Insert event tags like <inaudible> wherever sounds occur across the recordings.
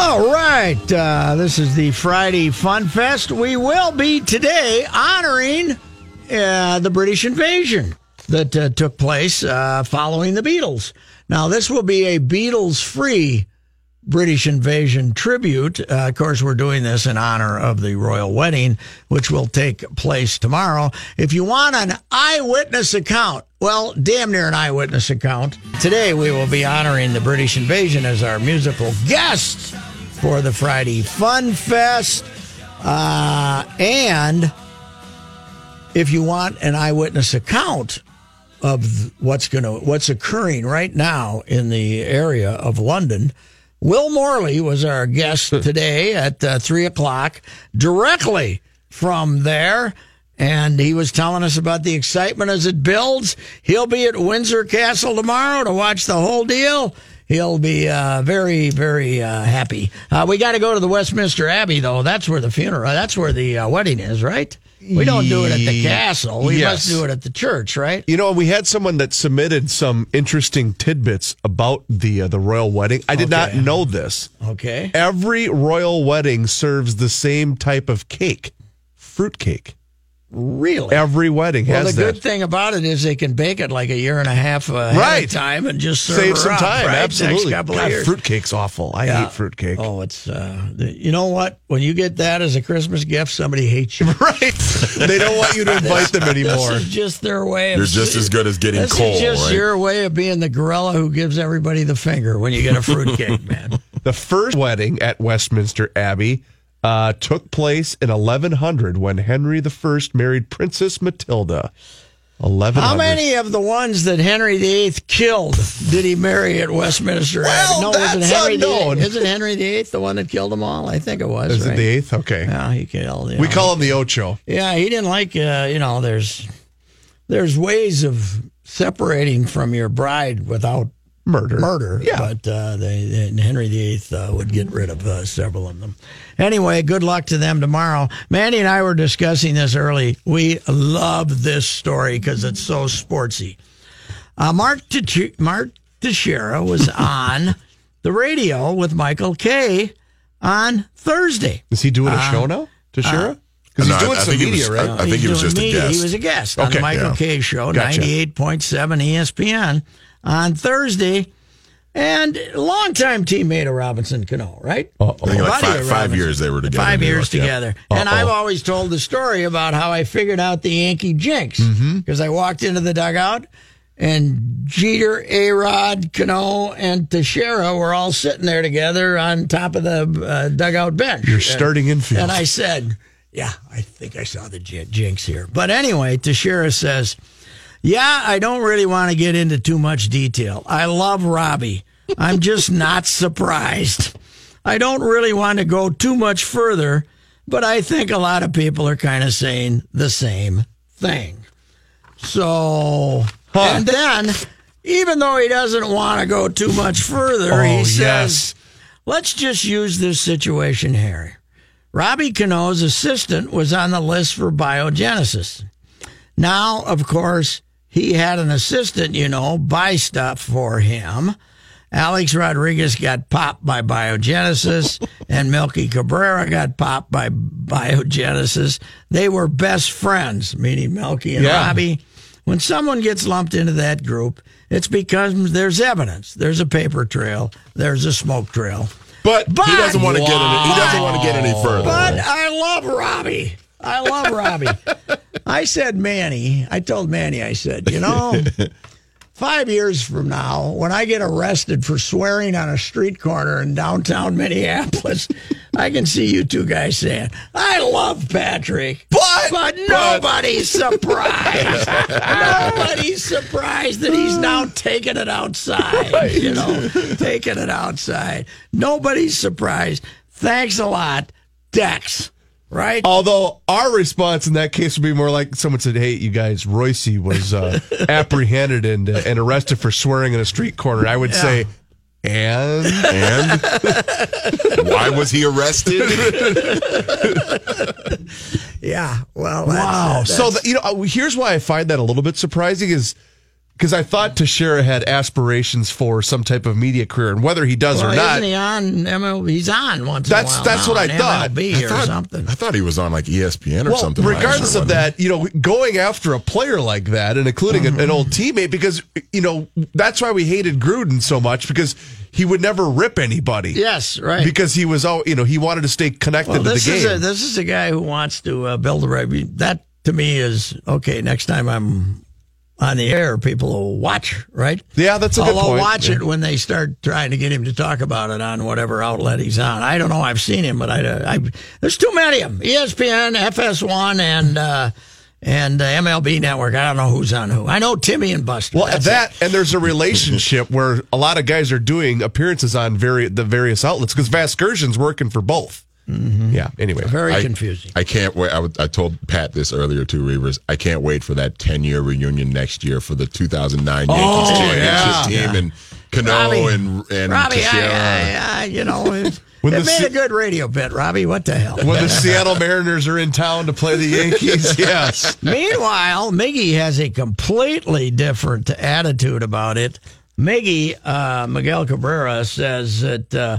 All right. Uh, this is the Friday Fun Fest. We will be today honoring uh, the British invasion that uh, took place uh, following the Beatles. Now, this will be a Beatles free British invasion tribute. Uh, of course, we're doing this in honor of the royal wedding, which will take place tomorrow. If you want an eyewitness account, well, damn near an eyewitness account, today we will be honoring the British invasion as our musical guest for the Friday Fun Fest. Uh, and if you want an eyewitness account of what's going to what's occurring right now in the area of London, Will Morley was our guest <laughs> today at uh, three o'clock, directly from there. And he was telling us about the excitement as it builds. He'll be at Windsor Castle tomorrow to watch the whole deal. He'll be uh, very, very uh, happy. Uh, we got to go to the Westminster Abbey, though. That's where the funeral, that's where the uh, wedding is, right? We don't do it at the castle. We Yes. must do it at the church, right? You know, we had someone that submitted some interesting tidbits about the uh, the royal wedding. I did not know this. Okay. Every royal wedding serves the same type of cake, fruit cake. Really? Every wedding Well, has the good thing about it is they can bake it like a year and a half ahead Right. of time and just serve Save her some up, time. right? Absolutely. Next couple of years. fruitcake's awful. I Yeah. hate fruitcake. Oh, it's uh, the, you know what? When you get that as a Christmas gift, somebody hates you. <laughs> Right. they don't want you to invite them anymore. This is just their way. Of You're just as good as getting this coal, is just right? your way of being the gorilla who gives everybody the finger when you get a fruitcake, man. <laughs> The first wedding at Westminster Abbey uh, took place in 1100 when Henry I married Princess Matilda. 1100. How many of the ones that Henry VIII killed did he marry at Westminster Well, Abbey? No, that's Henry unknown. VIII? Isn't Henry VIII the one that killed them all? I think it was. Is it the eighth? Okay. Yeah, he killed. you We know. call him the Ocho. Yeah, he didn't like. Uh, you know, there's there's ways of separating from your bride without Murder. murder. Yeah. but uh, they, they Henry VIII uh, would get rid of uh, several of them. Anyway, good luck to them tomorrow. Mandy and I were discussing this early. We love this story because it's so sportsy. Uh, Mark Tech- Mark Teixeira was <laughs> on the radio with Michael Kay on Thursday. Is he doing a show now, Teixeira? Because No, he's I- doing I some think media, was- right? I- think He's he was doing just a media. guest. He was a guest on the Michael yeah. Kay show, Gotcha. 98.7 ESPN on Thursday. And longtime teammate of Robinson Cano, right? Like five, five years they were together. Five years York, yeah. together. And I've always told the story about how I figured out the Yankee jinx. Mm-hmm. Because I walked into the dugout and Jeter, A Rod, Cano, and Teixeira were all sitting there together on top of the uh, dugout bench. You're starting infield. and I said, Yeah, I think I saw the j- jinx here. But anyway, Teixeira says, Yeah, I don't really want to get into too much detail. I love Robbie. I'm just not surprised. I don't really want to go too much further, but I think a lot of people are kind of saying the same thing. So, and then, even though he doesn't want to go too much further, Oh, he says, yes. Let's just use this situation Harry. Robbie Cano's assistant was on the list for biogenesis. Now, of course, he had an assistant, you know, buy stuff for him. Alex Rodriguez got popped by biogenesis, <laughs> and Melky Cabrera got popped by biogenesis. They were best friends, meaning Melky and Yeah. Robbie. When someone gets lumped into that group, it's because there's evidence. There's a paper trail. There's a smoke trail. But, But- he doesn't want to get any. He doesn't want to get any further. But I love Robbie. I love Robbie. I said, Manny, I told Manny, I said, you know, five years from now, when I get arrested for swearing on a street corner in downtown Minneapolis, I can see you two guys saying, I love Patrick. But- but nobody's surprised. nobody's surprised that he's now taking it outside. You know, taking it outside. Nobody's surprised. Thanks a lot, Tex. Right? Although our response in that case would be more like someone said, "Hey, you guys, Reusse was uh, <laughs> apprehended and uh, and arrested for swearing in a street corner." I would say, and and why was he arrested? <laughs> Yeah. Well, that's, wow. uh, so the, you know, uh, here's why I find that a little bit surprising is because I thought Teixeira had aspirations for some type of media career, and whether he does well, or not, isn't he on MLB? He's on once. That's- in a while that's now what I thought. MLB or thought, something. I thought he was on like ESPN or well, something. regardless of that, you know, going after a player like that and including an, an old teammate, because you know that's why we hated Gruden so much because he would never rip anybody. Yes, right. Because he was all you know, he wanted to stay connected well, to the game. is a this is a guy who wants to uh, build a reputation. That to me is okay. Next time I'm on the air, people will watch. Right? yeah, that's a good Although point. watch Yeah. it when they start trying to get him to talk about it on whatever outlet he's on. I don't know. I've seen him, but I, I there's too many of them. ESPN, FS1, and uh, and uh, MLB Network. I don't know who's on who. I know Timmy and Buster. Well, that it. and there's a relationship where a lot of guys are doing appearances on very the various outlets because Vasgersian's working for both. Yeah. Anyway, very I- confusing. I can't wait. I, I told Pat this earlier too, Reavers. I can't wait for that 10 year reunion next year for the 2009 Yankees championship yeah. team and Cano Robbie, and and Robbie, I, I, I, you know, <laughs> it, When it the made Se- a good radio bit, Robbie. What the hell? when the <laughs> Seattle Mariners are in town to play the Yankees, <laughs> yes. Meanwhile, Miggy has a completely different attitude about it. Miggy, uh, Miguel Cabrera, says that uh,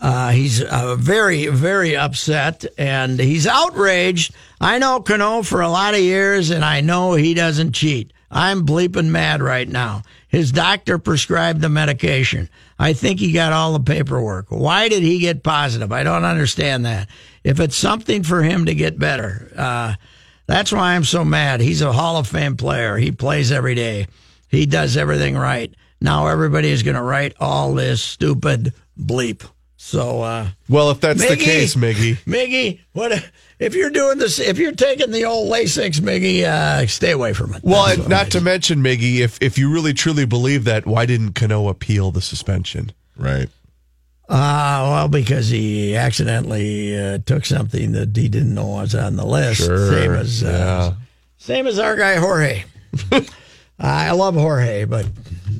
uh, he's uh, very, very upset and he's outraged. I know Cano for a lot of years and I know he doesn't cheat. I'm bleeping mad right now. His doctor prescribed the medication. I think he got all the paperwork. Why did he get positive? I don't understand that. If it's something for him to get better, uh, that's why I'm so mad. He's a Hall of Fame player. He plays every day. He does everything right. Now everybody is going to write all this stupid bleep. So, uh, Well, if that's the case, Miggy, Miggy, what if you're doing this? If you're taking the old Lasix, Miggy, uh, stay away from it. Well, and not I- to mention, Miggy, if if you really truly believe that, why didn't Cano appeal the suspension? Right. Uh, well, because he accidentally uh, took something that he didn't know was on the list. Sure, Same as uh, yeah. same as our guy Jorge. <laughs> I love Jorge, but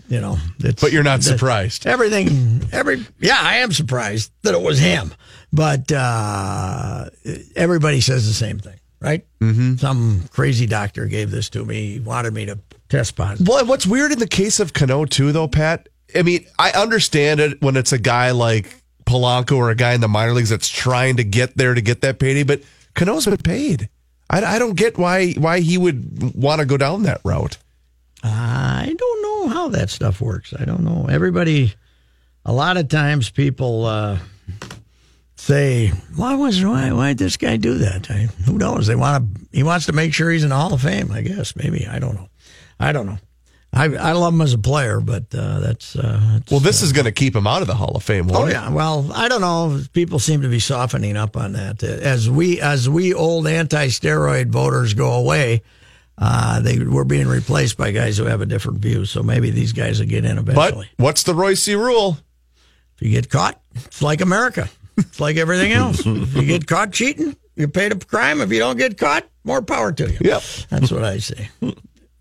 you know, it's, But you're not surprised. Everything, every yeah, I am surprised that it was him, but uh, everybody says the same thing, right? Mm-hmm. Some crazy doctor gave this to me, he wanted me to test positive. Well, what's weird in the case of Cano too, though, Pat. I mean, I understand it when it's a guy like Polanco or a guy in the minor leagues that's trying to get there to get that payday, but Cano's been paid. I, I don't get why why he would want to go down that route. I don't know how that stuff works. I don't know. Everybody, a lot of times people uh, say, "Why was why why did this guy do that?" I, who knows? They want to. He wants to make sure he's in the Hall of Fame. I guess maybe I don't know. I don't know. I I love him as a player, but uh, that's, uh, that's Well, this is going to keep him out of the Hall of Fame. Oh it? yeah. Well, I don't know. People seem to be softening up on that as we as we old anti-steroid voters go away. Uh, they we're being replaced by guys who have a different view. So maybe these guys will get in eventually. But what's the Reusse rule? if you get caught, it's like America. It's like everything else. if you get caught cheating, you paid a crime. If you don't get caught, more power to you. Yep. That's what I say.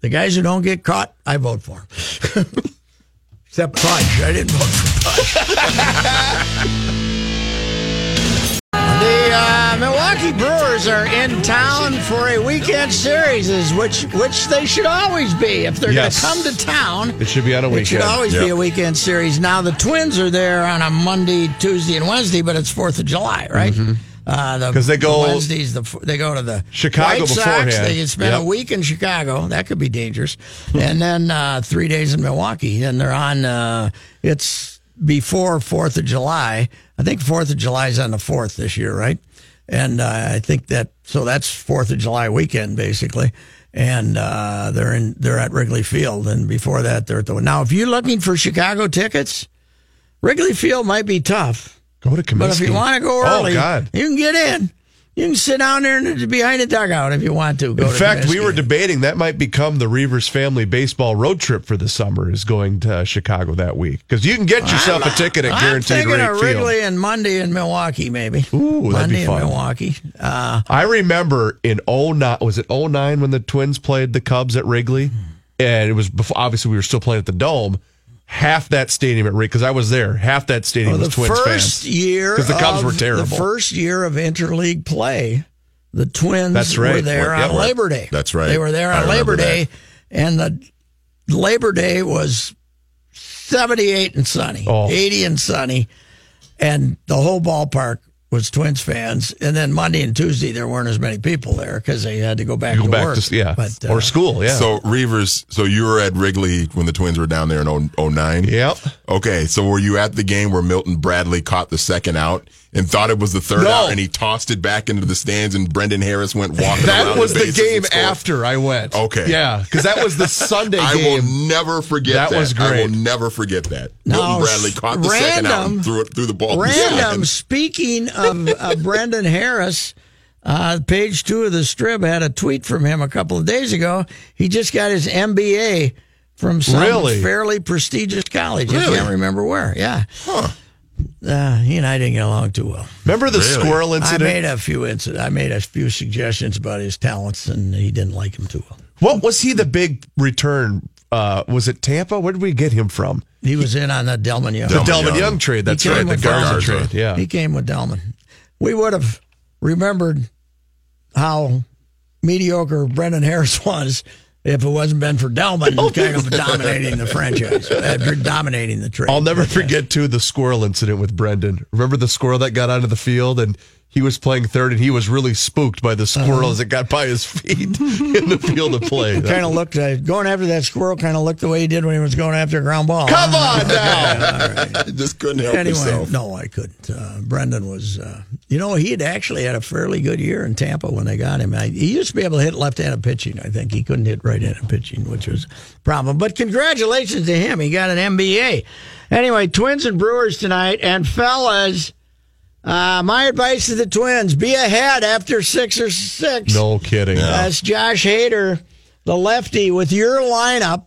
The guys who don't get caught, I vote for them. <laughs> Except Pudge. I didn't vote for Pudge. <laughs> uh, Milwaukee Brewers are in town for a weekend series, which which they should always be. If they're Yes. going to come to town, It should be on a weekend. it should always be a weekend series. Now the Twins are there on a Monday, Tuesday, and Wednesday, but it's Fourth of July, right? Uh, the- they go- the Wednesdays. The, they go to the Chicago White Sox. beforehand. They can spend a week in Chicago. That could be dangerous. and then uh, three days in Milwaukee, and they're on. Uh, it's before Fourth of July. I think Fourth of July is on the fourth this year, right? And uh, I think that so that's Fourth of July weekend basically, and uh, they're in they're at Wrigley Field, and before that they're at the now. If you're looking for Chicago tickets, Wrigley Field might be tough, Go to Comiskey. but if you want to go early, Oh, God. you can get in. You can sit down there and behind the dugout if you want to. In to fact, we were debating that might become the Reavers family baseball road trip for the summer is going to Chicago that week because you can get yourself a ticket at I'm Guaranteed thinking Rate of Field. Wrigley and Monday in Milwaukee, maybe. Ooh, that'd Monday be in. Milwaukee. Uh, I remember in 09, was it 09 when the Twins played the Cubs at Wrigley? And it was before, obviously, we were still playing at the Dome. Half that stadium at Wrigley, because I was there, half that stadium well, was the Twins first fans. year 'Cause the Cubs were terrible. The first year of interleague play, the Twins That's right. were there Yeah, on right. Labor Day. That's right. They were there on Labor that. Day, and the Labor Day was seventy-eight and sunny, Oh. eighty and sunny, and the whole ballpark was Twins fans. And then Monday and Tuesday there weren't as many people there because they had to go back You to back work. to, yeah, but, uh, or school, yeah. So Reavers, so you were at Wrigley when the Twins were down there in 09? yep. Okay, so were you at the game where Milton Bradley caught the second out and thought it was the third No. out and he tossed it back into the stands and Brendan Harris went walking That around was the bases and game after I went. Okay. Yeah, because that was the Sunday <laughs> game. I game. will never forget That that. was great. I will never forget that. Now, Milton Bradley caught the second out and threw it through the ball. Random. <laughs> Speaking of uh, Brendan Harris, uh, page two of the strip had a tweet from him a couple of days ago. He just got his MBA from some Really? fairly prestigious college. I Really? can't remember where. Yeah. Uh, he and I didn't get along too well. Remember the Really? squirrel I incident? made a few incident. I made a few suggestions about his talents, and he didn't like him too well. what was he the big return? Uh, was it Tampa? Where did we get him from? He was in on the Delmon Young. The Delmon Delvin Young. Young trade. That's right. The with Garza Garza. trade. Yeah. He came with Delmon. We would have remembered how mediocre Brendan Harris <laughs> was if it wasn't been for Delmon <laughs> kind of dominating the franchise, uh, dominating the trade. I'll never forget too the squirrel incident with Brendan. Remember the squirrel that got onto the field and he was playing third and he was really spooked by the squirrel as it got by his feet <laughs> in the field of play. Kind of looked uh, going after that squirrel. Kind of looked the way he did when he was going after a ground ball. Come on <laughs> now. <laughs> just couldn't help Anyway, himself. no, I couldn't. Uh, Brendan was, uh, you know, he had actually had a fairly good year in Tampa when they got him. I, he used to be able to hit left-handed pitching. I think he couldn't hit right-handed pitching, which was a problem. But congratulations to him. He got an MBA. Anyway, Twins and Brewers tonight. And fellas, uh, my advice to the Twins: be ahead after six or six. No kidding. That's Josh Hader, the lefty, with your lineup.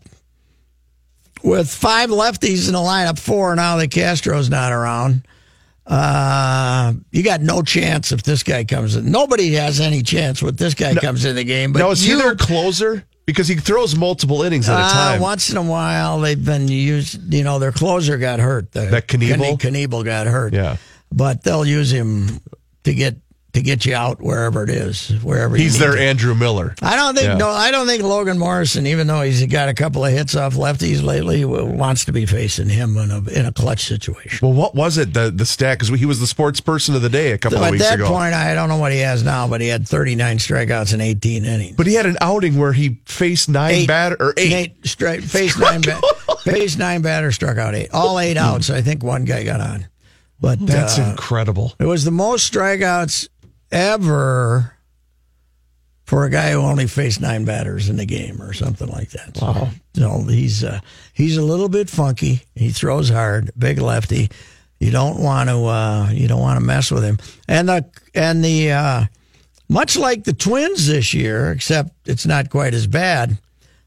With five lefties in the lineup, four now that Castro's not around. Uh, you got no chance if this guy comes in. Nobody has any chance when this guy comes in the game. But Now is you, he their closer? Because he throws multiple innings at a uh, time. once in a while, they've been used. You know, their closer got hurt. The, That Knebel? Knebel got hurt. Yeah. But they'll use him to get to get you out wherever it is, wherever He's their. Andrew Miller. I don't think Yeah. no. I don't think Logan Morrison, even though he's got a couple of hits off lefties lately, wants to be facing him in a in a clutch situation. Well, what was it? The the stat because he was the sports person of the day a couple of weeks ago. At that point, I don't know what he has now, but he had 39 strikeouts in 18 innings. but he had an outing where he faced nine Eight. batter or eight. Eight straight, face nine, <laughs> ba- face nine batter, struck out eight, all eight outs. I think one guy got on, but That's uh, incredible. It was the most strikeouts ever for a guy who only faced nine batters in the game or something like that. Wow. So he's uh, he's a little bit funky. He throws hard, big lefty. You don't want to uh, you don't want to mess with him. And the and the uh, much like the Twins this year, except it's not quite as bad.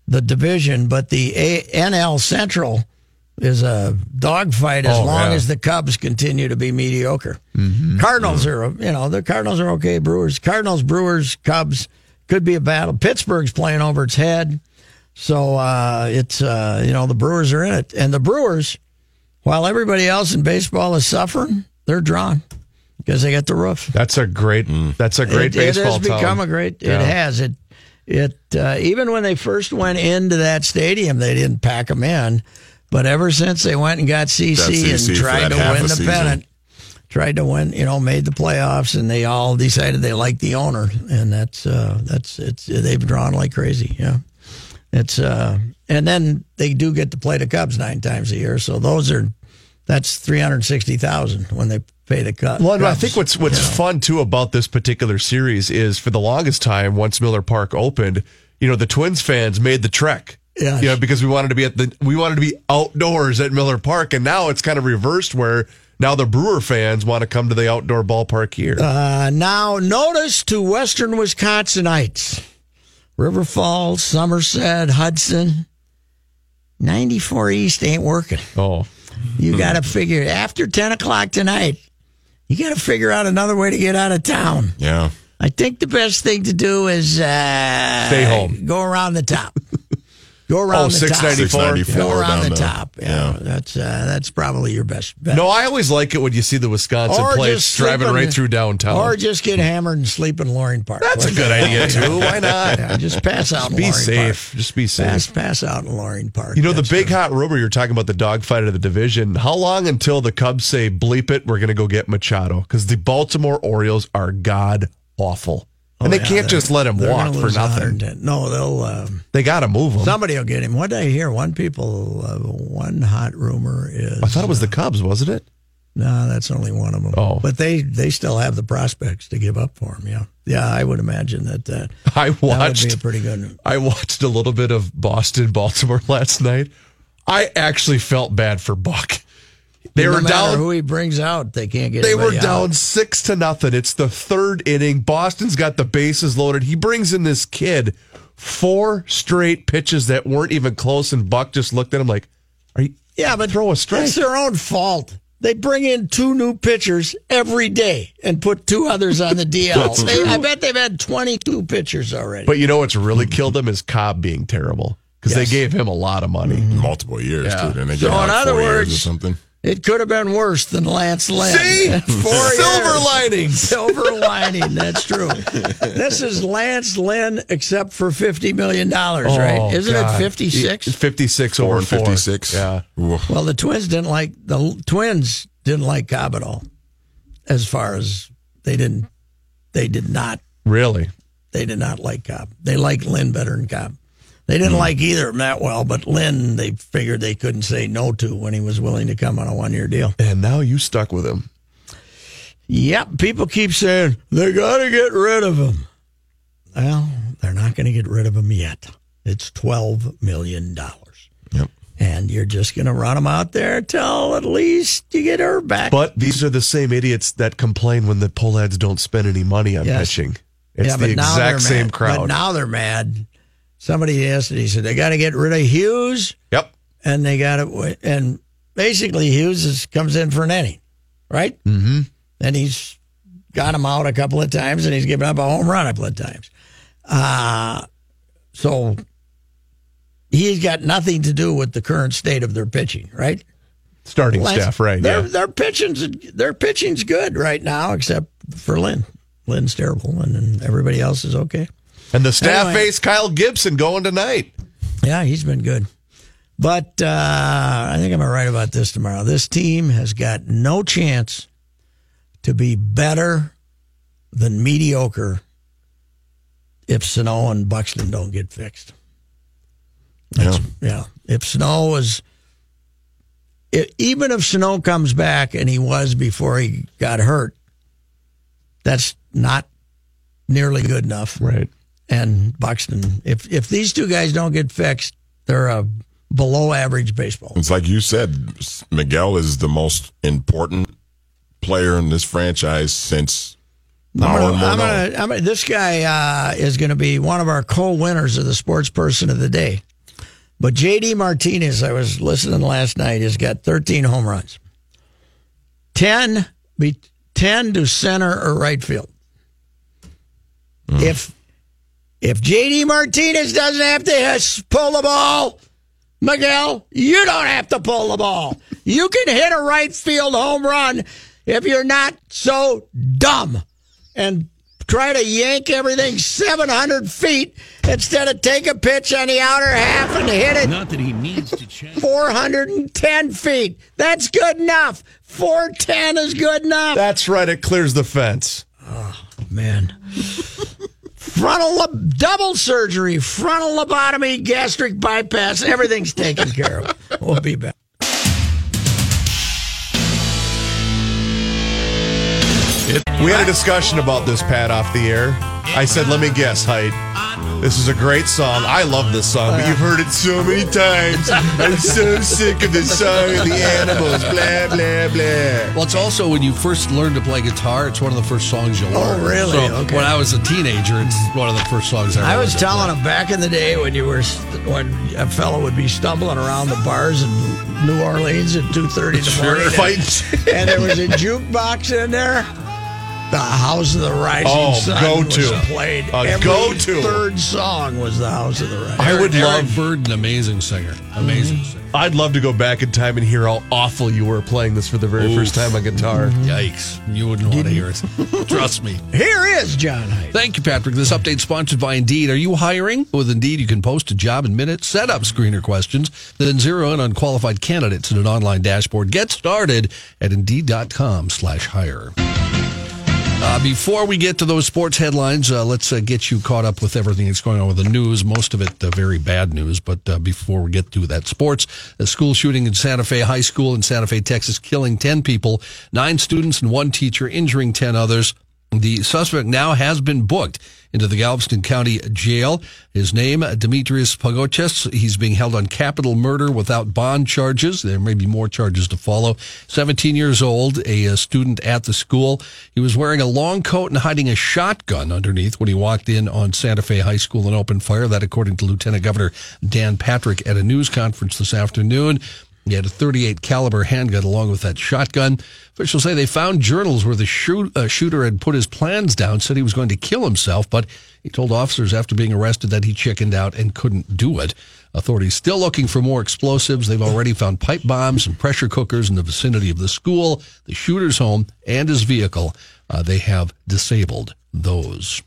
The division, but the a- NL Central is a dogfight as Oh, long yeah. as the Cubs continue to be mediocre. Cardinals are, you know, the Cardinals are okay. Brewers, Cardinals, Brewers, Cubs could be a battle. Pittsburgh's playing over its head, so uh, it's uh, you know the Brewers are in it, and the Brewers, while everybody else in baseball is suffering, they're drawn because they got the roof. That's a great. That's a great it, it baseball has become town. a great. Yeah. It has it. It uh, even when they first went into that stadium, they didn't pack them in. But ever since they went and got CC, CC and tried to win the season. pennant, tried to win, you know, made the playoffs, and they all decided they liked the owner, and that's uh, that's it's they've drawn like crazy. Yeah, it's uh, and then they do get to play the Cubs nine times a year, so those are that's three hundred sixty thousand when they pay the cut. Well, and I think what's what's you know. fun too about this particular series is for the longest time, once Miller Park opened, you know, the Twins fans made the trek. You know, because we wanted to be at the we wanted to be outdoors at Miller Park, and now it's kind of reversed where now the Brewer fans want to come to the outdoor ballpark here. Uh, now, notice to Western Wisconsinites River Falls, Somerset, Hudson. 94 East ain't working. oh, You got to figure after 10 o'clock tonight, you got to figure out another way to get out of town. Yeah. I think the best thing to do is uh, Stay home. Go around the top. <laughs> Go around Oh, the top. 694? Go around the the- top. Yeah, yeah. that's uh, that's probably your best bet. no, I always like it when you see the Wisconsin Or place driving in- right through downtown. Or just get hammered and sleep in Loring Park. That's a good <laughs> idea too. Why not? Yeah, just pass out. in Be Loring safe. Park. Just be safe. Pass, pass out in Loring Park. You know, the big good. hot rumor you're talking about the dogfight of the division. How long until the Cubs say, bleep it, we're going to go get Machado? Because the Baltimore Orioles are god awful. And Oh, they yeah, can't just let him walk for nothing. 110. No, they'll. Um, They got to move him. somebody will get him. What did I hear? One people. Uh, one hot rumor is. I thought it was the Cubs, wasn't it? No, that's only one of them. Oh. but they they still have the prospects to give up for him. Yeah, yeah. I would imagine that uh, <laughs> I that would be a pretty good. I watched a little bit of Boston, Baltimore <laughs> last night. I actually felt bad for Buck. They no were down. who he brings out, they can't get. They were down out. six to nothing. It's the third inning. Boston's got the bases loaded. He brings in this kid, four straight pitches that weren't even close, and Buck just looked at him like, "Are you? Yeah, but throw a strike." It's their own fault. They bring in two new pitchers every day and put two others on the DL. <laughs> They- I bet they've had 22 pitchers already. But you know what's really killed them is Cobb being terrible because Yes. they gave him a lot of money. Mm-hmm. Multiple years, Yeah. too. Didn't they So get in like other four years words- or something? It could have been worse than Lance Lynn. See, <laughs> Four silver years. linings. <laughs> Silver lining. That's true. <laughs> This is Lance Lynn, except for fifty million dollars, right? Oh, Isn't God. it fifty six? Fifty-six Four over 56. Yeah. Well, the Twins didn't like the Twins didn't like Cobb at all. As far as they didn't, they did not Really? They did not like Cobb. They liked Lynn better than Cobb. They didn't hmm. like either of them that well, but Lynn, they figured they couldn't say no to when he was willing to come on a one year deal. And now you stuck with him. Yep, people keep saying they got to get rid of him. Well, they're not going to get rid of him yet. It's $12 million. Yep. And you're just going to run him out there till at least you get her back. But these are the same idiots that complain when the Pohlads don't spend any money on Yes. pitching. It's Yeah, the exact same crowd. But now they're mad. Somebody asked it. He said they got to get rid of Hughes. yep. and they got it. And basically, Hughes is, comes in for an inning, right? Mm-hmm. And he's got him out a couple of times, and he's given up a home run a couple of times. Uh, so he's got nothing to do with the current state of their pitching, right? Starting Lance- staff, right? Their Yeah. their pitching's their pitching's good right now, except for Lynn. Lynn's terrible, and everybody else is okay. And the staff Anyway. face Kyle Gibson going tonight. Yeah, he's been good. But uh, I think I'm going to write about this tomorrow. This team has got no chance to be better than mediocre if Sano and Buxton don't get fixed. Yeah. Yeah. If Sano was, i even if Sano comes back and he was before he got hurt, that's not nearly good enough Right. And Buxton. If if these two guys don't get fixed, they're a below average baseball. It's like you said, Miguel is the most important player in this franchise since I'm gonna, I'm gonna, I'm gonna, this guy uh, is going to be one of our co-winners of the Sports Person of the Day. But JD Martinez, I was listening last night, has got 13 home runs, 10 be 10 to center or right field. If if JD Martinez doesn't have to hit- pull the ball, Miguel, you don't have to pull the ball. You can hit a right field home run if you're not so dumb and try to yank everything 700 feet instead of take a pitch on the outer half and hit it Not that he needs to change. 410 feet. That's good enough. 410 is good enough. That's right. It clears the fence. Oh, man. Frontal lob- double surgery, frontal lobotomy, gastric bypass, everything's taken care of. We'll be back. We had a discussion about this, Pat, off the air. I said, let me guess, height. This is a great song. I love this song, but you've heard it so many times. I'm so sick of this song and the animals, blah, blah, blah. Well, it's also when you first learn to play guitar, it's one of the first songs you'll oh, learn. Oh, really? So Okay. when I was a teenager, it's one of the first songs I, I was telling play. him back in the day when you were when a fellow would be stumbling around the bars in New Orleans at two thirty in the <laughs> Sure. morning, and- and there was a jukebox in there. The House of the Rising Oh, Sun go-to. was played. A Every go-to. third song was the House of the Rising. I would Eric love, Bird, an amazing singer. Amazing Mm-hmm. singer. I'd love to go back in time and hear how awful you were playing this for the very first time on guitar. Yikes. You wouldn't want to hear it. <laughs> Trust me. Here is John Hyde. Thank you, Patrick. This update sponsored by Indeed. Are you hiring? With Indeed, you can post a job in minutes, set up screener questions, then zero in on qualified candidates in an online dashboard. Get started at Indeed.com slash hire. Uh, before we get to those sports headlines, uh, let's uh, get you caught up with everything that's going on with the news. Most of it uh, very bad news. But uh, before we get to that, sports, a school shooting in Santa Fe High School in Santa Fe, Texas, killing 10 people, nine students and one teacher, injuring 10 others. The suspect now has been booked into the Galveston County Jail. His name, Dimitrios Pagourtzis. He's being held on capital murder without bond charges. There may be more charges to follow. 17 years old, a, uh student at the school. He was wearing a long coat and hiding a shotgun underneath when he walked in on Santa Fe High School and opened fire. That, according to Lieutenant Governor Dan Patrick at a news conference this afternoon. He had a 38 caliber handgun along with that shotgun. Officials say they found journals where the shoot, uh, shooter had put his plans down, said he was going to kill himself, but he told officers after being arrested that he chickened out and couldn't do it. Authorities still looking for more explosives. They've already found pipe bombs and pressure cookers in the vicinity of the school, the shooter's home, and his vehicle. Uh, they have disabled those.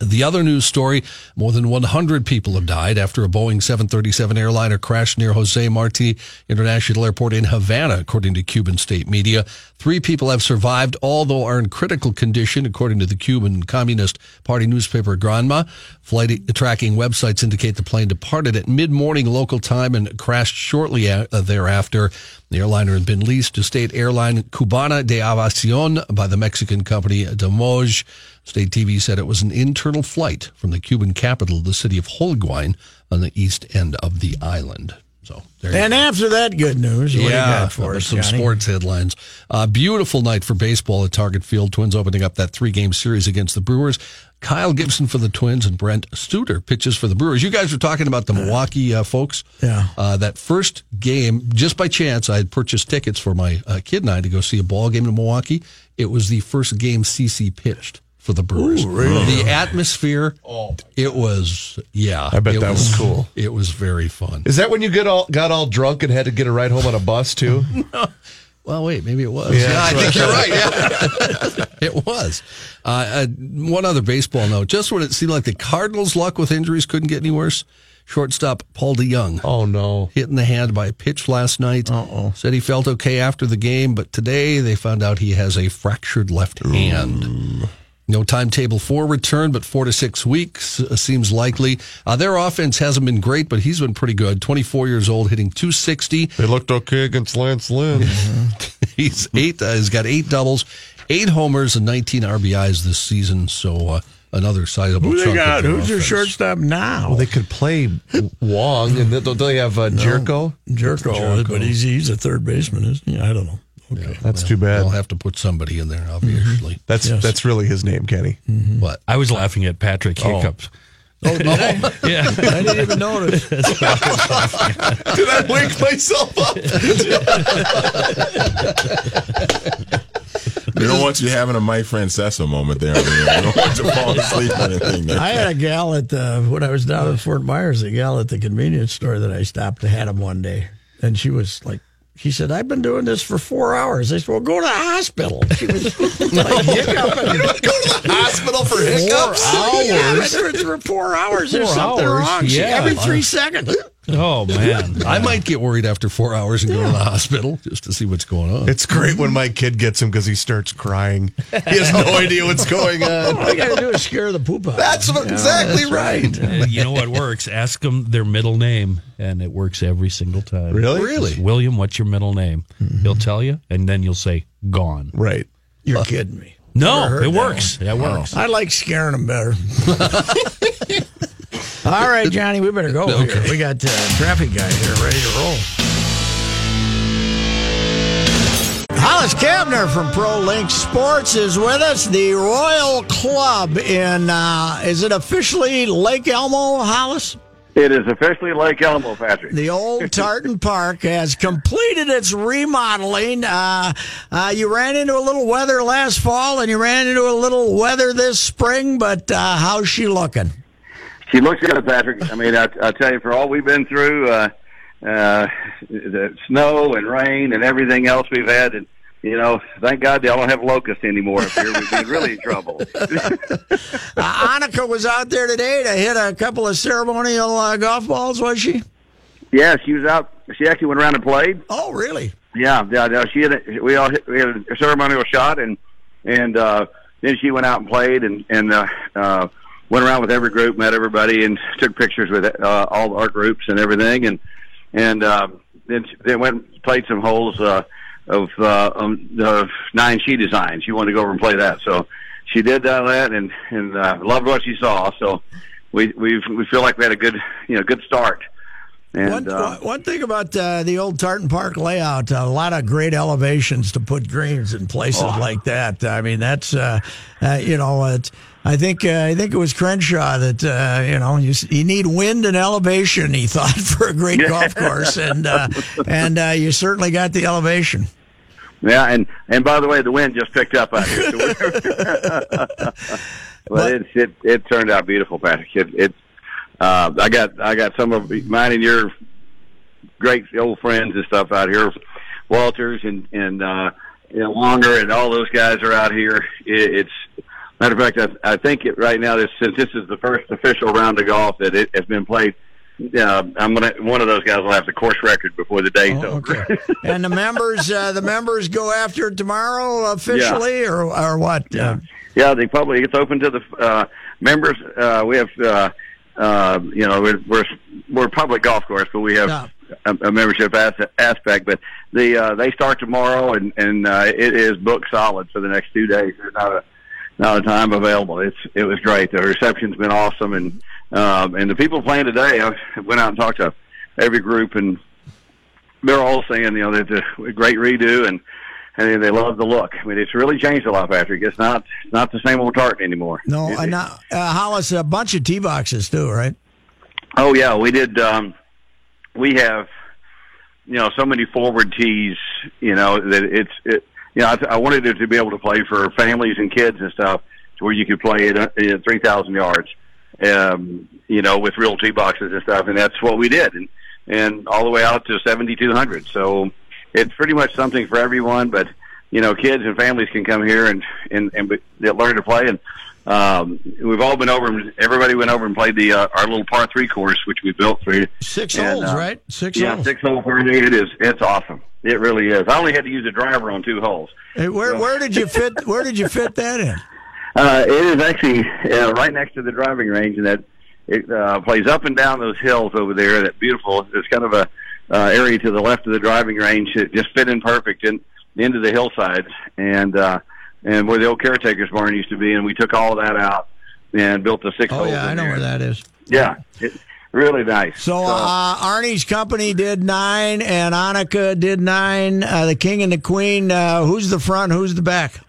The other news story more than 100 people have died after a Boeing 737 airliner crashed near Jose Marti International Airport in Havana, according to Cuban state media. Three people have survived, although are in critical condition, according to the Cuban Communist Party newspaper Granma. Flight tracking websites indicate the plane departed at mid morning local time and crashed shortly uh, thereafter. The airliner had been leased to state airline Cubana de Aviación by the Mexican company Damojh. State TV said it was an internal flight from the Cuban capital, the city of Holguin, on the east end of the island. So there you And after that good news, what do you got for us, some Johnny? sports headlines. Uh, beautiful night for baseball at Target Field. Twins opening up that three game series against the Brewers. Kyle Gibson for the Twins and Brent Suter pitches for the Brewers. You guys were talking about the Milwaukee uh, folks. Yeah. Uh, that first game, just by chance, I had purchased tickets for my uh, kid and I to go see a ball game in Milwaukee. It was the first game CC pitched for the Brewers. The atmosphere, it was, yeah. I bet that was cool. It was very fun. Is that when you get all got all drunk and had to get a ride home on a bus too? <laughs> Well, wait, maybe it was. Yeah, Yeah, I think you're right. Yeah, <laughs> it was. Uh, uh, one other baseball note: just when it seemed like the Cardinals' luck with injuries couldn't get any worse, shortstop Paul DeJong Oh no. hit in the hand by a pitch last night. Uh-oh. Said he felt okay after the game, but today they found out he has a fractured left hand. No timetable for return, but four to six weeks uh, seems likely. Uh, their offense hasn't been great, but he's been pretty good. 24 years old, hitting 260. They looked okay against Lance Lynn. <laughs> He's eight. Uh, he's got eight doubles, eight homers, and 19 RBIs this season. So uh, another sizable. Who they chunk of got? their Who's your shortstop now? well, they could play Wong, and don't they have uh, Gyorko? Gyorko, but he's he's a third baseman, isn't he? I don't know. Okay. That's too bad. I'll have to put somebody in there, obviously. Mm-hmm. That's Yes. that's really his name, Kenny. Mm-hmm. But I was laughing at Patrick oh. Hiccups. Oh, did I? <laughs> Yeah. I didn't even notice. <laughs> Did I wake myself up? We don't want you having a Mike Francesa moment there. Man. We don't want you to fall asleep or anything. I had a gal at the, when I was down in Fort Myers, a gal at the convenience store that I stopped and had him one day. And she was like, she said, I've been doing this for four hours. I said, well, go to the hospital. She was <laughs> like hiccuping. Go to the hospital for Four hiccups. hours. I've been doing it for four hours. There's Four something hours? wrong. She, Yeah. every three seconds. Oh man. <laughs> I might get worried after four hours and go to the hospital just to see what's going on. It's great when my kid gets him because he starts crying. He has no <laughs> idea what's going on. All you got to do is scare the poop out. That's of what- them. exactly right. You know what works? Ask them their middle name, and it works every single time. Really? Really? Just, William, what's your middle name? Mm-hmm. He'll tell you, and then you'll say gone. Right. You're kidding me. No, heard it that works. Yeah, oh. it works. I like scaring them better. <laughs> All <laughs> right, Johnny, we better go here. We got uh, traffic guy here ready to roll. Hollis Cavner from Pro Link Sports is with us. The Royal Club in, uh, is it officially Lake Elmo, Hollis? It is officially Lake Elmo, Patrick. The old <laughs> Tartan Park has completed its remodeling. Uh, uh, you ran into a little weather last fall, and you ran into a little weather this spring. But uh, how's she looking? She looks good, Patrick. I mean, I, I tell you, for all we've been through, uh, uh, the snow and rain and everything else we've had, and you know, thank God they don't have locusts anymore up here. We'd be really in trouble. <laughs> Uh, Annika was out there today to hit a couple of ceremonial uh, golf balls, was she? yeah, she was out. She actually went around and played. Oh, really? Yeah, yeah. yeah she had. A, we all hit, we had a ceremonial shot, and and uh, then she went out and played, and and uh, uh, went around with every group, met everybody, and took pictures with uh, all our groups and everything, and and uh, then then went and played some holes uh, of uh, um, the nine she designed. She wanted to go over and play that, so she did that, and and uh, loved what she saw. So we we we feel like we had a good you know good start. And One, uh, one thing about uh, the old Tartan Park layout, a lot of great elevations to put greens in places Oh. like that. I mean, that's uh, uh, you know, it's, I think uh, I think it was Crenshaw that uh, you know you, you need wind and elevation. He <laughs> thought for a great Yeah. golf course, and uh, and uh, you certainly got the elevation. Yeah, and and by the way, the wind just picked up out here. <laughs> but it, it it turned out beautiful, Patrick. It, it uh, I got I got some of mine and your great old friends and stuff out here, Walters and and uh, you know, Longer and all those guys are out here. It, it's matter of fact, I, I think it right now. This since this is the first official round of golf that it has been played. Uh, I'm gonna one of those guys will have the course record before the day's Oh, over. okay. <laughs> and the members, uh, the members go after tomorrow officially, or or what? Uh, Yeah, the public. It's open to the uh, members. Uh, we have, uh, uh, you know, we're, we're we're a public golf course, but we have Yeah. a, a membership as- aspect. But the uh, they start tomorrow, and and uh, it is booked solid for the next two days. There's not a not a time available. It's it was great. The reception's been awesome, and um, and the people playing today. I went out and talked to every group, and they're all saying, you know, that it's a great redo, and and they love the look. I mean, it's really changed a lot, Patrick. It's not it's not the same old tartan anymore. no, It- uh, uh, Hollis, a bunch of tee boxes too, right? Oh yeah, we did. Um, we have, you know, so many forward tees. You know that it's it. You know, I, I wanted it to be able to play for families and kids and stuff, to where you could play at, uh, at three thousand yards. Um, you know, with real tee boxes and stuff, and that's what we did, and and all the way out to seventy two hundred. So it's pretty much something for everyone. But you know, kids and families can come here and and and learn to play. And um, we've all been over. and Everybody went over and played the uh, our little par three course, which we built for you. Six And, holes, uh, right? Six Yeah, holes. six hole par three. It is. It's awesome. It really is. I only had to use a driver on two holes. Hey, where where did you fit? <laughs> Where did you fit that in? Uh, it is actually uh, right next to the driving range, and that it uh, plays up and down those hills over there. That beautiful. It's kind of a uh, area to the left of the driving range. It just fit in perfect in into the hillsides, and uh, and where the old caretaker's barn used to be, and we took all that out and built the six. Oh yeah, I know there. where that is. Yeah, it, really nice. So uh, Arnie's company did nine, and Annika did nine. Uh, the king and the queen. Uh, who's the front? Who's the back?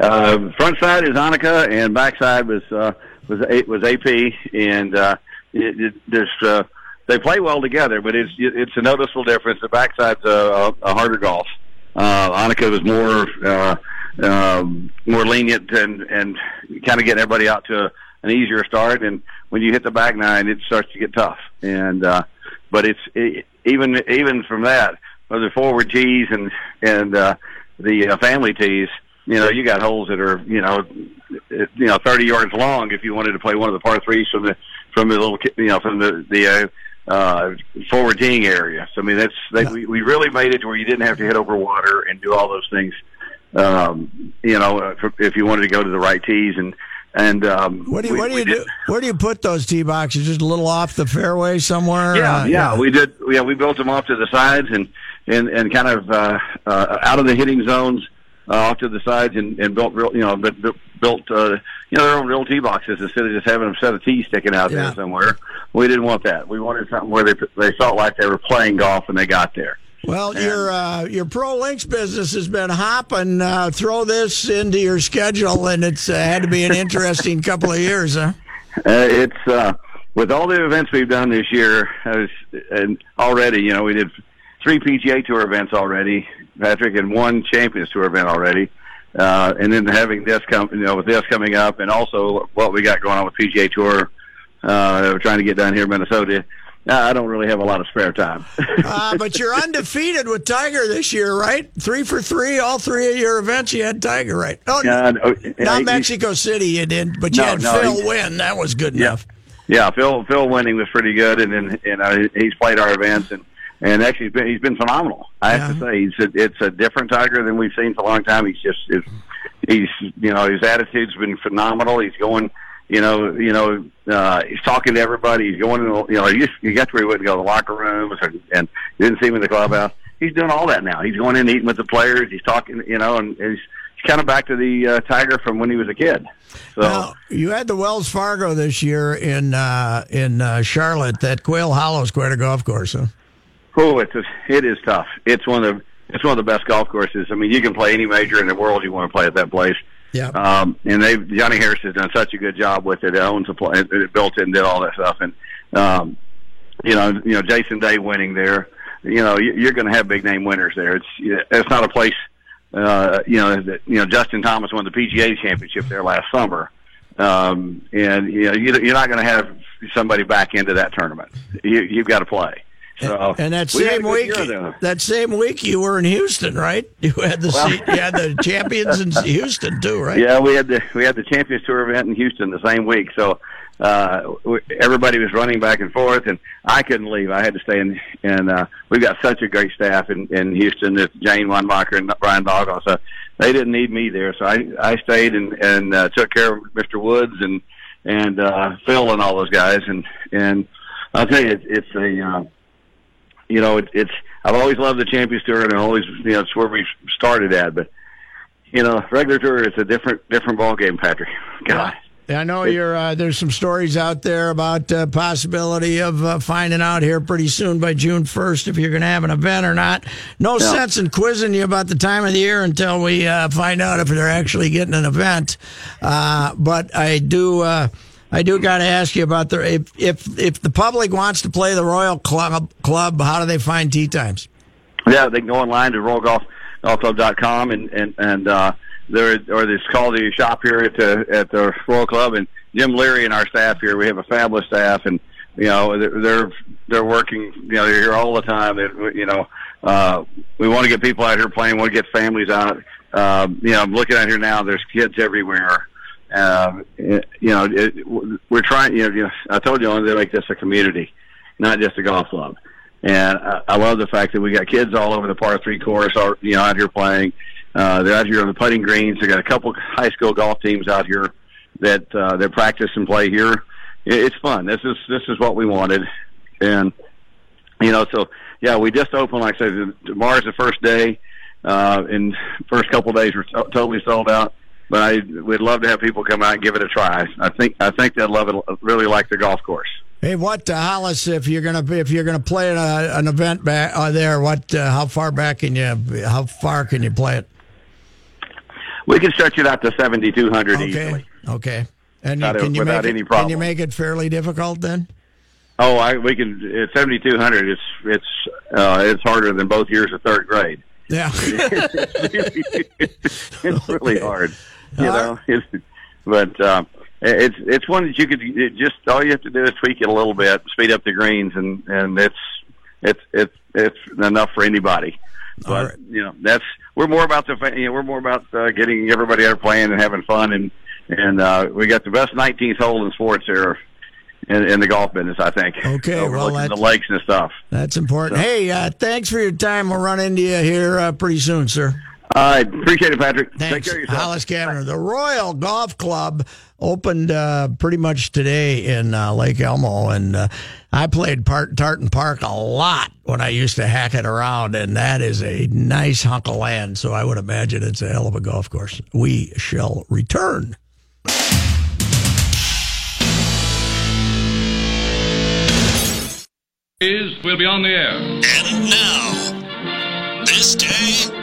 Uh, front side is Annika, and back side was uh, was was AP, and uh, it, it, there's uh, they play well together, but it's it's a noticeable difference. The back side's a, a, a harder golf. Uh, Annika was more uh, um, more lenient and and kind of get everybody out to an easier start. And when you hit the back nine, it starts to get tough. And uh, but it's it, even even from that, the forward tees and and uh, the uh, family tees, you know, you got holes that are you know you know 30 yards long if you wanted to play one of the par threes from the from the little you know from the the uh, uh, forward teeing area. So I mean that's they, we we really made it to where you didn't have to hit over water and do all those things. Um, you know, uh, for- if you wanted to go to the right tees and and um, What do you we- what do you did- do? Where do you put those tee boxes? Just a little off the fairway somewhere? Yeah, Uh, yeah, we did. Yeah, we built them off to the sides and and and kind of uh, uh, out of the hitting zones. uh, off to the sides and, and built real, you know, but built, built uh, you know, their own real tee boxes instead of just having a set of tees sticking out Yeah. there somewhere. We didn't want that. We wanted something where they they felt like they were playing golf when they got there. Well, your uh, your Pro Links business has been hopping. Uh, throw this into your schedule, and it's uh, had to be an interesting <laughs> couple of years, huh? Uh, it's uh, with all the events we've done this year, was, and already, you know, we did three PGA Tour events already, Patrick, and one Champions Tour event already, uh, and then having this come, you know, with this coming up, and also what we got going on with PGA Tour, uh, we're trying to get down here in Minnesota. I don't really have a lot of spare time. <laughs> Uh, but you're undefeated with Tiger this year, right? Three for three, all three of your events, you had Tiger, right? Oh, Uh, no, not he- Mexico City, you did, but you No, had no, Phil he- win. That was good Yeah. enough. Yeah, Phil Phil winning was pretty good, and then and uh, he's played our events, and and actually he's been, he's been phenomenal. I have to say, he's a, it's a different Tiger than we've seen for a long time. He's just is he's you know his attitude's been phenomenal. He's going. You know, you know, uh, he's talking to everybody. He's going, in you know, he, used, he got to where he wouldn't go to the locker rooms, or, and you didn't see him in the clubhouse. He's doing all that now. He's going in, eating with the players. He's talking, you know, and he's, he's kind of back to the uh, Tiger from when he was a kid. So, Now, you had the Wells Fargo this year in uh, in uh, Charlotte. That Quail Hollow quite a golf course, huh? Oh, it's a, it is tough. It's one of the it's one of the best golf courses. I mean, you can play any major in the world you want to play at that place. Yeah. Um, and they Johnny Harris has done such a good job with it. It owns the play, it built it and did all that stuff. And um, you know, you know, Jason Day winning there. You know, you- you're going to have big name winners there. It's it's not a place. Uh, you know, that, you know, Justin Thomas won the PGA Championship there last summer. Um, and you know, you, you're not going to have somebody back into that tournament. You, you've got to play. So And that we same week, that same week, you were in Houston, right? <laughs> You had the Well- you had the <laughs> champions in Houston too, right? Yeah, we had the we had the Champions Tour event in Houston the same week, so uh, we, everybody was running back and forth, and I couldn't leave. I had to stay in, and uh, we've got such a great staff in, in Houston. It's Jane Weinbacher and Brian Doggall, so they didn't need me there, so I I stayed and and uh, took care of Mr. Woods and and uh, Phil and all those guys, and and I'll tell you, it, it's a uh, you know, it, it's I've always loved the Champions Tour, and I always you know it's where we started at, but you know, regular tour it's a different different ball game, Patrick. God. Yeah, I know you're. Uh, there's some stories out there about uh, possibility of uh, finding out here pretty soon by June 1st if you're going to have an event or not. No Yeah. sense in quizzing you about the time of the year until we uh, find out if they're actually getting an event. Uh, but I do. Uh, I do got to ask you about the if if if the public wants to play the Royal Club Club, how do they find tee times? Yeah, they can go online to royalgolfclub.com and and and uh, there or this call the shop here at the at the Royal Club and Jim Leary and our staff here. We have a fabulous staff and you know they're they're, working. You know they're here all the time. They, you know uh, we want to get people out here playing. We want to get families out. Um, you know I'm looking out here now. There's kids everywhere. Um, you know, it, we're trying. You know, you know, I told you I wanted to make this a community, not just a golf club. And I, I love the fact that we got kids all over the par three course, are you know, out here playing. Uh, they're out here on the putting greens. They got a couple high school golf teams out here that uh, they practice and play here. It, it's fun. This is this is what we wanted, and you know, so yeah, we just opened. Like I said, tomorrow's the first day. Uh, and first couple of days were to- totally sold out. But I would love to have people come out and give it a try. I think I think they'd love it. Really like the golf course. Hey, what uh, Hollis? If you're gonna if you're gonna play an, uh, an event back uh, there, what? Uh, how far back can you? How far can you play it? We can stretch it out to seventy two hundred Okay, easily. okay. And Without you, a- can you make any it, Can you make it fairly difficult then? Oh, I we can. It's seventy two hundred. It's it's uh, it's harder than both years of third grade. Yeah. <laughs> it's really hard, you know. It's, <laughs> but uh, it's it's one that you could it just all you have to do is tweak it a little bit, speed up the greens, and and it's it's it's it's enough for anybody. But right. you know that's we're more about the you know we're more about uh, getting everybody out playing and having fun and and uh, we got the best 19th hole in sports here in, in the golf business. I think. Okay, well, overlooking the lakes and stuff. That's important. Hey, uh, thanks for your time. We'll run into you here uh, pretty soon, sir. I appreciate it, Patrick. Take Thanks, care of yourself. Hollis Cavner. The Royal Golf Club opened uh, pretty much today in uh, Lake Elmo, and uh, I played part Tartan Park a lot when I used to hack it around, and that is a nice hunk of land. So I would imagine it's a hell of a golf course. We shall return. is will be on the air. And now, this day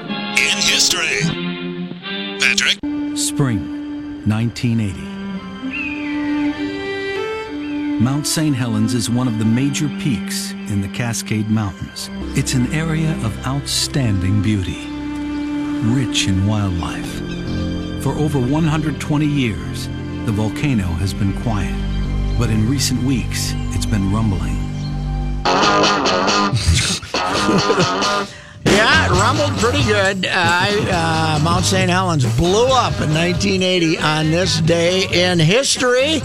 in history. Patrick? Spring, 1980. Mount St. Helens is one of the major peaks in the Cascade Mountains. It's an area of outstanding beauty, rich in wildlife. For over 120 years, the volcano has been quiet, but in recent weeks, it's been rumbling. <laughs> Yeah, it rumbled pretty good. Uh, I, uh, Mount St. Helens blew up in 1980 on this day in history.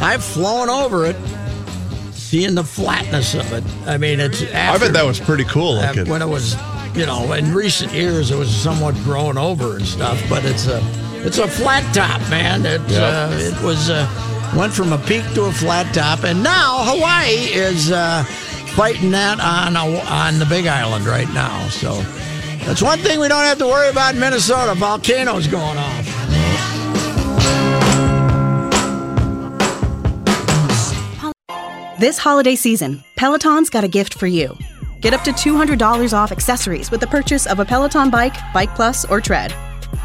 I've flown over it, seeing the flatness of it. I mean, it's. After, I bet that was pretty cool. uh, when it was, you know, in recent years, it was somewhat grown over and stuff. But it's a, it's a flat top, man. It, uh, it was uh, went from a peak to a flat top, and now Hawaii is uh, fighting that on a, on the Big Island right now. So that's one thing we don't have to worry about in Minnesota. Volcanoes going off. This holiday season, Peloton's got a gift for you. Get up to $200 off accessories with the purchase of a Peloton bike, Bike Plus, or Tread.